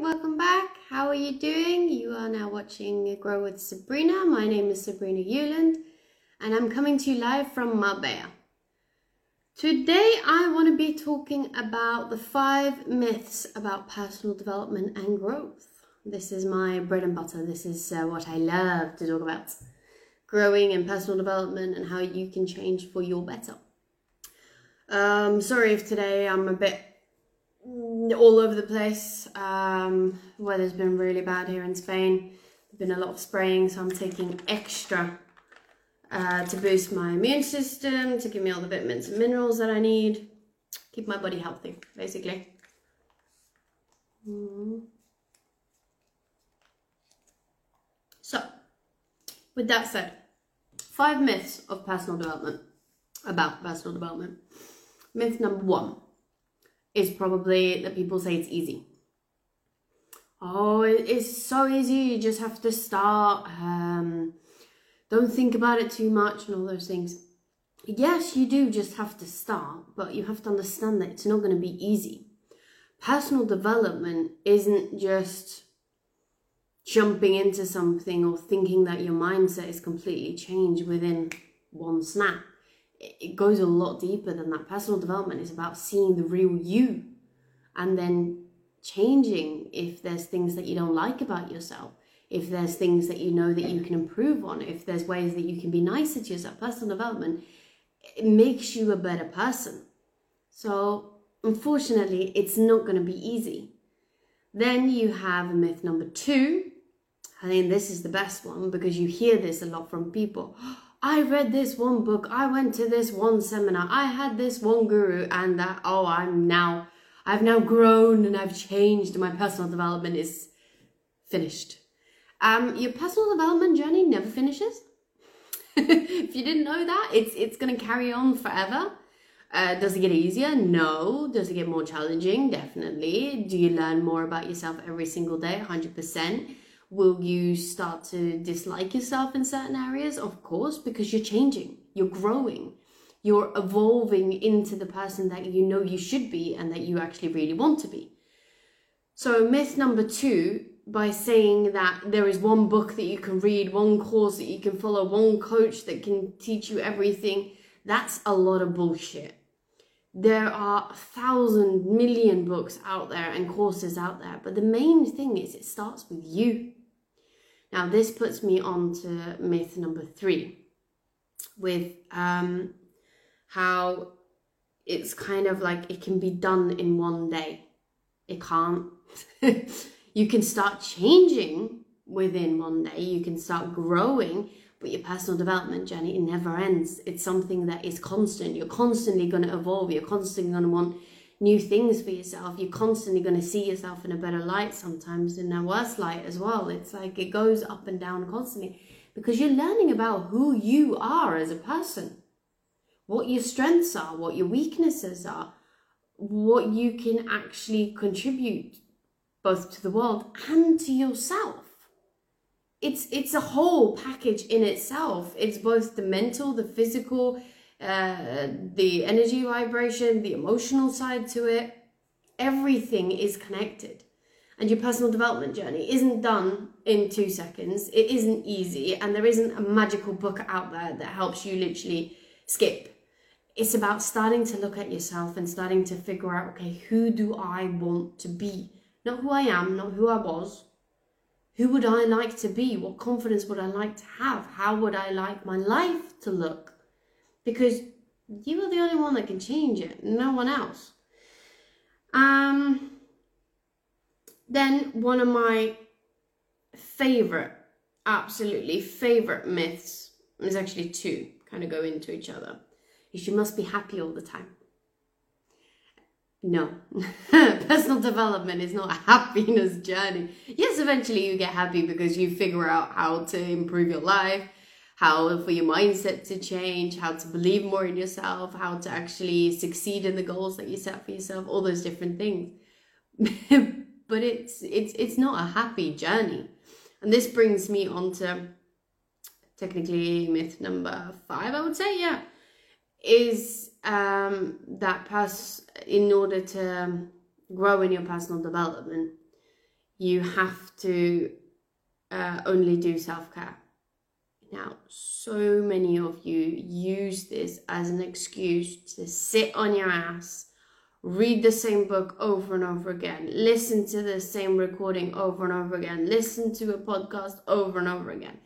welcome back. How are you doing? You are now watching Grow with Sabrina. My name is Sabrina Euland and I'm coming to you live from Marbella. Today I want to be talking about the five myths about personal development and growth. This is my bread and butter. This is uh, what I love to talk about. Growing and personal development and how you can change for your better. Um, sorry if today I'm a bit all over the place. Um, weather's been really bad here in Spain. Been a lot of spraying, so I'm taking extra uh, to boost my immune system, to give me all the vitamins and minerals that I need, keep my body healthy, basically. Mm. So, with that said, five myths of personal development about personal development. Myth number one is probably that people say it's easy. Oh, it's so easy. You just have to start. Um, don't think about it too much and all those things. Yes, you do just have to start, but you have to understand that it's not going to be easy. Personal development isn't just jumping into something or thinking that your mindset is completely changed within one snap it goes a lot deeper than that. Personal development is about seeing the real you and then changing if there's things that you don't like about yourself, if there's things that you know that you can improve on, if there's ways that you can be nicer to yourself. Personal development it makes you a better person. So, unfortunately, it's not going to be easy. Then you have myth number two. I think this is the best one because you hear this a lot from people. I read this one book, I went to this one seminar, I had this one guru, and that, oh, I'm now, I've now grown and I've changed, my personal development is finished. Um, your personal development journey never finishes. if you didn't know that, it's it's to carry on forever. Uh, does it get easier? No. Does it get more challenging? Definitely. Do you learn more about yourself every single day? 100%. Will you start to dislike yourself in certain areas? Of course, because you're changing, you're growing, you're evolving into the person that you know you should be and that you actually really want to be. So, myth number two by saying that there is one book that you can read, one course that you can follow, one coach that can teach you everything, that's a lot of bullshit. There are a thousand million books out there and courses out there, but the main thing is it starts with you. Now, this puts me on to myth number three with um, how it's kind of like it can be done in one day. It can't. you can start changing within one day, you can start growing, but your personal development journey it never ends. It's something that is constant. You're constantly going to evolve, you're constantly going to want new things for yourself, you're constantly going to see yourself in a better light, sometimes in a worse light as well. It's like it goes up and down constantly because you're learning about who you are as a person, what your strengths are, what your weaknesses are, what you can actually contribute both to the world and to yourself. It's it's a whole package in itself. It's both the mental, the physical, uh, the energy vibration, the emotional side to it. Everything is connected. And your personal development journey isn't done in two seconds. It isn't easy. And there isn't a magical book out there that helps you literally skip. It's about starting to look at yourself and starting to figure out okay, who do I want to be? Not who I am, not who I was. Who would I like to be? What confidence would I like to have? How would I like my life to look? Because you are the only one that can change it, no one else. Um, then one of my favorite, absolutely favorite myths is actually two, kind of go into each other. Is you must be happy all the time. No, personal development is not a happiness journey. Yes, eventually you get happy because you figure out how to improve your life, how for your mindset to change, how to believe more in yourself, how to actually succeed in the goals that you set for yourself, all those different things. but it's it's it's not a happy journey. And this brings me on to technically myth number five, I would say, yeah, is um, that pass in order to grow in your personal development, you have to uh, only do self care. Now, so many of you use this as an excuse to sit on your ass, read the same book over and over again, listen to the same recording over and over again, listen to a podcast over and over again.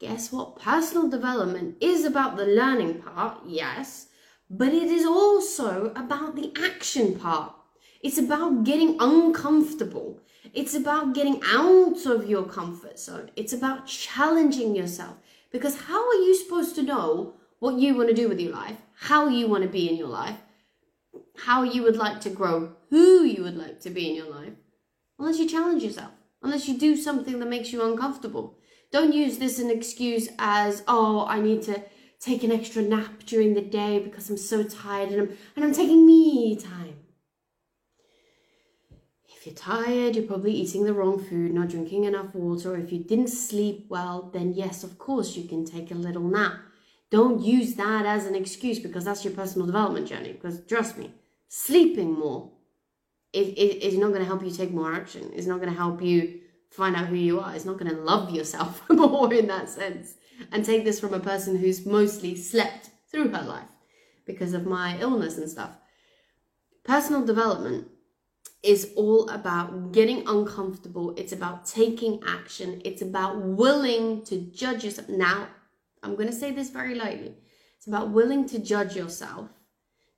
Guess what? Personal development is about the learning part, yes, but it is also about the action part. It's about getting uncomfortable. It's about getting out of your comfort zone. It's about challenging yourself. Because how are you supposed to know what you want to do with your life, how you want to be in your life, how you would like to grow, who you would like to be in your life, unless you challenge yourself, unless you do something that makes you uncomfortable? Don't use this as an excuse as, oh, I need to take an extra nap during the day because I'm so tired and I'm, and I'm taking me time. If you're tired, you're probably eating the wrong food, not drinking enough water. Or if you didn't sleep well, then yes, of course, you can take a little nap. Don't use that as an excuse because that's your personal development journey. Because trust me, sleeping more is, is not going to help you take more action. It's not going to help you find out who you are. It's not going to love yourself more in that sense. And take this from a person who's mostly slept through her life because of my illness and stuff. Personal development is all about getting uncomfortable. It's about taking action. It's about willing to judge yourself. Now, I'm going to say this very lightly. It's about willing to judge yourself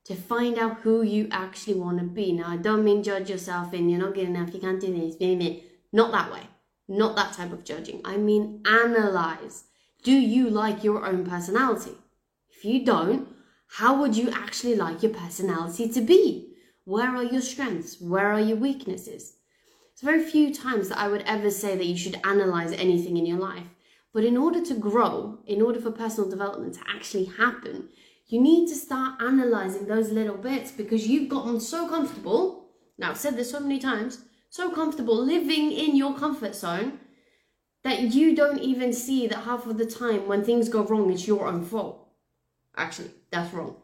to find out who you actually want to be. Now, I don't mean judge yourself in you're not good enough, you can't do this, maybe. Not that way. Not that type of judging. I mean, analyze. Do you like your own personality? If you don't, how would you actually like your personality to be? Where are your strengths? Where are your weaknesses? It's very few times that I would ever say that you should analyze anything in your life. But in order to grow, in order for personal development to actually happen, you need to start analyzing those little bits because you've gotten so comfortable. Now, I've said this so many times so comfortable living in your comfort zone that you don't even see that half of the time when things go wrong, it's your own fault. Actually, that's wrong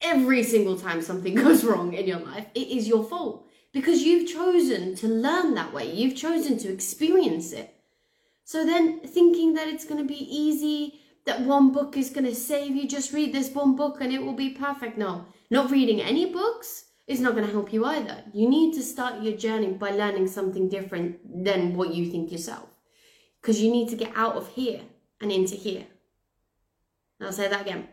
every single time something goes wrong in your life, it is your fault because you've chosen to learn that way. You've chosen to experience it. So then thinking that it's going to be easy, that one book is going to save you, just read this one book and it will be perfect. No, not reading any books is not going to help you either. You need to start your journey by learning something different than what you think yourself. Because you need to get out of here and into here. I'll say that again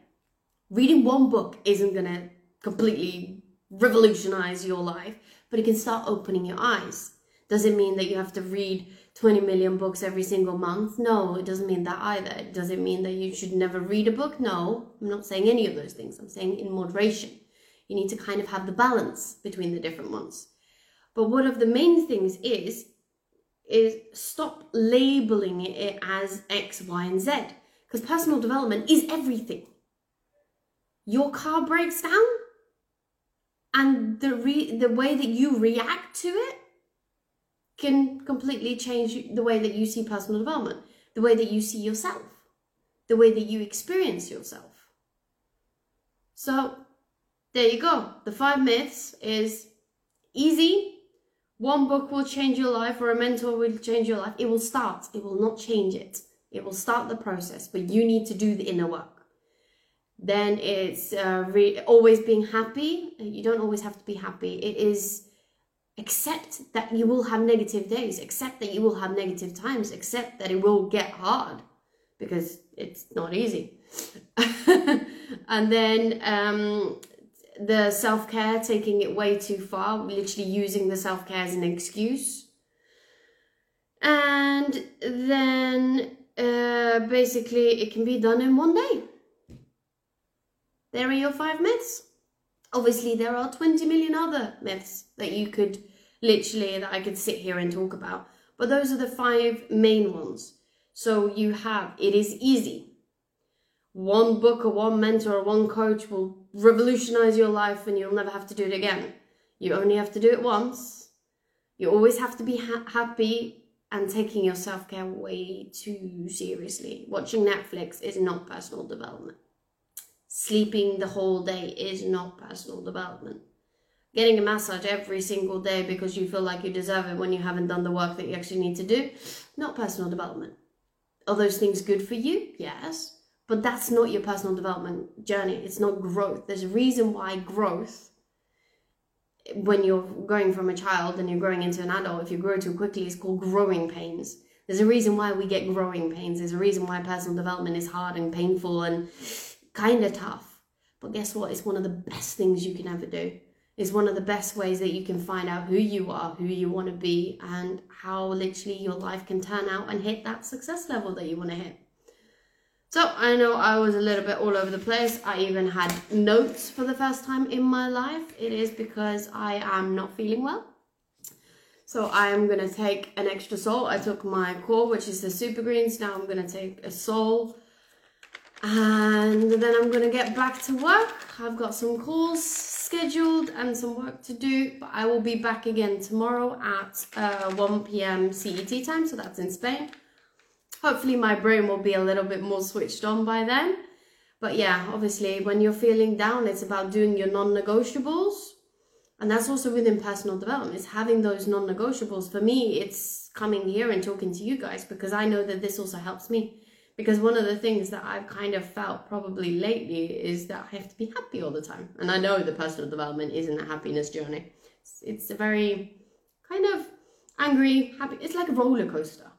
reading one book isn't going to completely revolutionize your life, but it can start opening your eyes. Does it mean that you have to read 20 million books every single month? No, it doesn't mean that either. Does it mean that you should never read a book? No, I'm not saying any of those things. I'm saying in moderation. You need to kind of have the balance between the different ones. But one of the main things is is stop labeling it as X, Y, and Z. Because personal development is everything your car breaks down and the re- the way that you react to it can completely change the way that you see personal development, the way that you see yourself, the way that you experience yourself. So, there you go. The five myths is easy. One book will change your life, or a mentor will change your life. It will start, it will not change it. It will start the process, but you need to do the inner work. Then it's uh, re- always being happy. You don't always have to be happy. It is accept that you will have negative days, accept that you will have negative times, accept that it will get hard because it's not easy. and then um, the self care, taking it way too far, literally using the self care as an excuse. And then uh, basically, it can be done in one day. There are your five myths. Obviously, there are 20 million other myths that you could literally, that I could sit here and talk about. But those are the five main ones. So you have, it is easy. One book or one mentor or one coach will revolutionize your life and you'll never have to do it again. You only have to do it once. You always have to be ha- happy and taking your self care way too seriously. Watching Netflix is not personal development sleeping the whole day is not personal development. getting a massage every single day because you feel like you deserve it when you haven't done the work that you actually need to do, not personal development. Are those things good for you? Yes. But that's not your personal development journey. It's not growth. There's a reason why growth, when you're going from a child and you're growing into an adult, if you grow too quickly, it's called growing pains. There's a reason why we get growing pains. There's a reason why personal development is hard and painful and kind of tough. But guess what? It's one of the best things you can ever do It's one of the best ways that you can find out who you are, who you want to be, and how literally your life can turn out and hit that success level that you want to hit. So I know I was a little bit all over the place. I even had notes for the first time in my life. It is because I am not feeling well. So I am going to take an extra soul. I took my core, which is the super greens. Now I'm going to take a soul. And then I'm to get back to work. I've got some calls scheduled and some work to do, but I will be back again tomorrow at uh, 1 p.m. CET time, so that's in Spain. Hopefully, my brain will be a little bit more switched on by then. But yeah, obviously, when you're feeling down, it's about doing your non negotiables. And that's also within personal development, is having those non negotiables. For me, it's coming here and talking to you guys because I know that this also helps me because one of the things that I've kind of felt probably lately is that I have to be happy all the time. And I know the personal development isn't a happiness journey. It's, it's a very kind of angry, happy. It's like a roller coaster.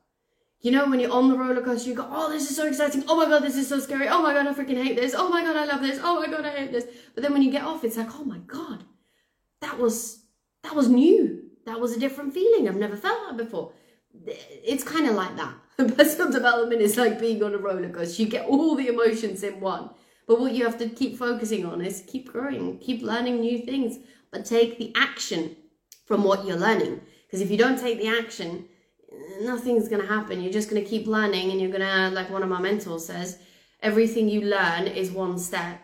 You know, when you're on the roller coaster, you go, oh, this is so exciting. Oh my God, this is so scary. Oh my God, I freaking hate this. Oh my God, I love this. Oh my God, I hate this. But then when you get off, it's like, oh my God, that was, that was new. That was a different feeling. I've never felt that before. It's kind of like that Personal development is like being on a roller coaster. You get all the emotions in one. But what you have to keep focusing on is keep growing, keep learning new things, but take the action from what you're learning. Because if you don't take the action, nothing's going to happen. You're just going to keep learning, and you're going to, like one of my mentors says, everything you learn is one step,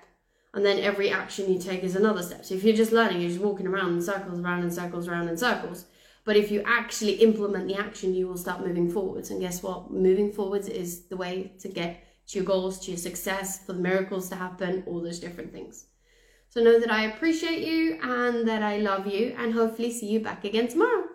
and then every action you take is another step. So if you're just learning, you're just walking around in circles, around in circles, around in circles. But if you actually implement the action, you will start moving forwards. And guess what? Moving forwards is the way to get to your goals, to your success, for the miracles to happen, all those different things. So know that I appreciate you and that I love you, and hopefully see you back again tomorrow.